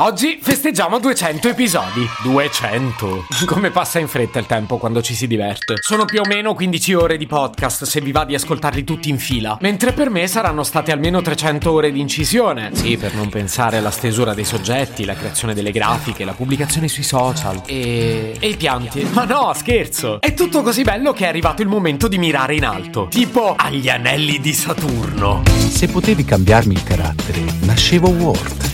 Oggi festeggiamo 200 episodi. 200. Come passa in fretta il tempo quando ci si diverte. Sono più o meno 15 ore di podcast se vi va di ascoltarli tutti in fila. Mentre per me saranno state almeno 300 ore di incisione. Sì, per non pensare alla stesura dei soggetti, la creazione delle grafiche, la pubblicazione sui social e... e i pianti. Ma no, scherzo. È tutto così bello che è arrivato il momento di mirare in alto. Tipo agli anelli di Saturno. Se potevi cambiarmi il carattere, nascevo Ward.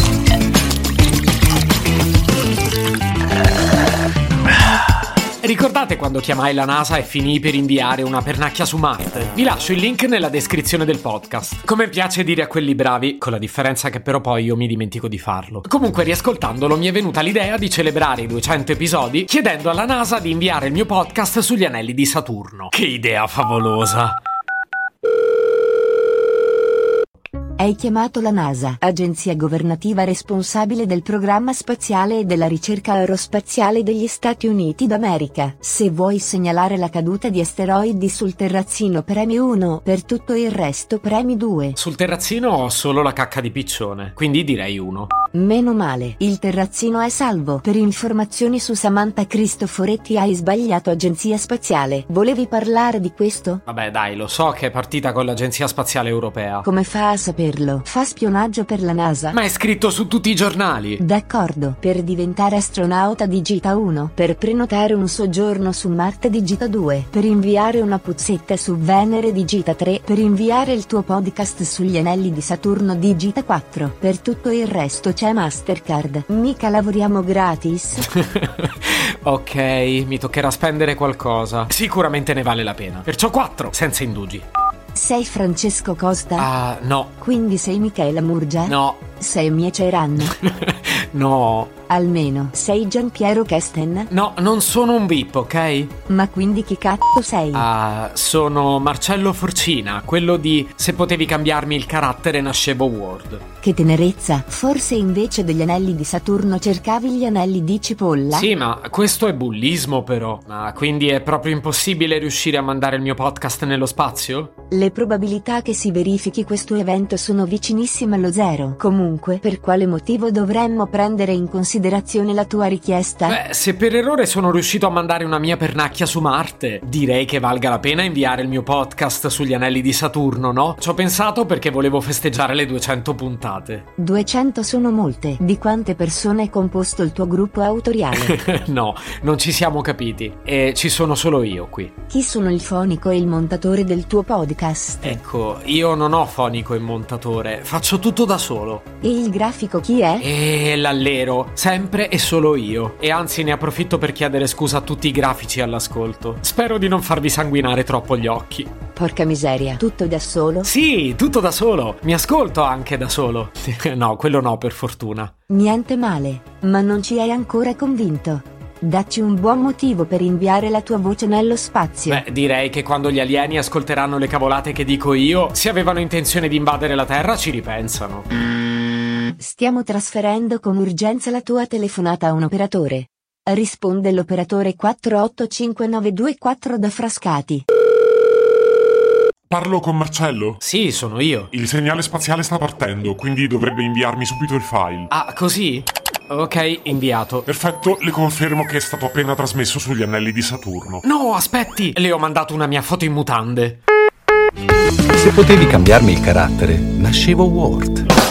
Ricordate quando chiamai la NASA e finii per inviare una pernacchia su Marte? Vi lascio il link nella descrizione del podcast. Come piace dire a quelli bravi, con la differenza che però poi io mi dimentico di farlo. Comunque, riascoltandolo, mi è venuta l'idea di celebrare i 200 episodi chiedendo alla NASA di inviare il mio podcast sugli anelli di Saturno. Che idea favolosa! Hai chiamato la NASA, agenzia governativa responsabile del programma spaziale e della ricerca aerospaziale degli Stati Uniti d'America. Se vuoi segnalare la caduta di asteroidi sul terrazzino premi 1, per tutto il resto premi 2. Sul terrazzino ho solo la cacca di piccione, quindi direi 1. Meno male, il terrazzino è salvo. Per informazioni su Samantha Cristoforetti hai sbagliato agenzia spaziale. Volevi parlare di questo? Vabbè, dai, lo so che è partita con l'Agenzia Spaziale Europea. Come fa a saperlo? Fa spionaggio per la NASA. Ma è scritto su tutti i giornali. D'accordo, per diventare astronauta digita 1, per prenotare un soggiorno su Marte digita 2, per inviare una puzzetta su Venere digita 3, per inviare il tuo podcast sugli anelli di Saturno digita 4. Per tutto il resto c'è Mastercard. Mica lavoriamo gratis. ok, mi toccherà spendere qualcosa. Sicuramente ne vale la pena. Perciò 4, senza indugi. Sei Francesco Costa? Ah, no. Quindi sei Michela Murgia? No. Sei Miece Ranno? no. Almeno sei Giampiero Kesten? No, non sono un VIP, ok? Ma quindi chi cazzo sei? Ah, sono Marcello Forcina, quello di Se potevi cambiarmi il carattere nascevo Word. Che tenerezza! Forse invece degli anelli di Saturno cercavi gli anelli di cipolla? Sì, ma questo è bullismo però. Ma quindi è proprio impossibile riuscire a mandare il mio podcast nello spazio? Le probabilità che si verifichi questo evento sono vicinissime allo zero. Comunque, per quale motivo dovremmo prendere in considerazione la tua richiesta? Beh, se per errore sono riuscito a mandare una mia pernacchia su Marte, direi che valga la pena inviare il mio podcast sugli anelli di Saturno, no? Ci ho pensato perché volevo festeggiare le 200 puntate. 200 sono molte. Di quante persone è composto il tuo gruppo autoriale? no, non ci siamo capiti. E ci sono solo io qui. Chi sono il fonico e il montatore del tuo podcast? Ecco, io non ho fonico e montatore, faccio tutto da solo. E il grafico chi è? E l'allero, sempre e solo io. E anzi ne approfitto per chiedere scusa a tutti i grafici all'ascolto. Spero di non farvi sanguinare troppo gli occhi. Porca miseria, tutto da solo? Sì, tutto da solo. Mi ascolto anche da solo. no, quello no, per fortuna. Niente male, ma non ci hai ancora convinto. Dacci un buon motivo per inviare la tua voce nello spazio. Beh, direi che quando gli alieni ascolteranno le cavolate che dico io, se avevano intenzione di invadere la Terra, ci ripensano. Stiamo trasferendo con urgenza la tua telefonata a un operatore. Risponde l'operatore 485924 da Frascati. Parlo con Marcello? Sì, sono io. Il segnale spaziale sta partendo, quindi dovrebbe inviarmi subito il file. Ah, così? Ok, inviato. Perfetto, le confermo che è stato appena trasmesso sugli anelli di Saturno. No, aspetti! Le ho mandato una mia foto in mutande. Se potevi cambiarmi il carattere, nascevo Ward.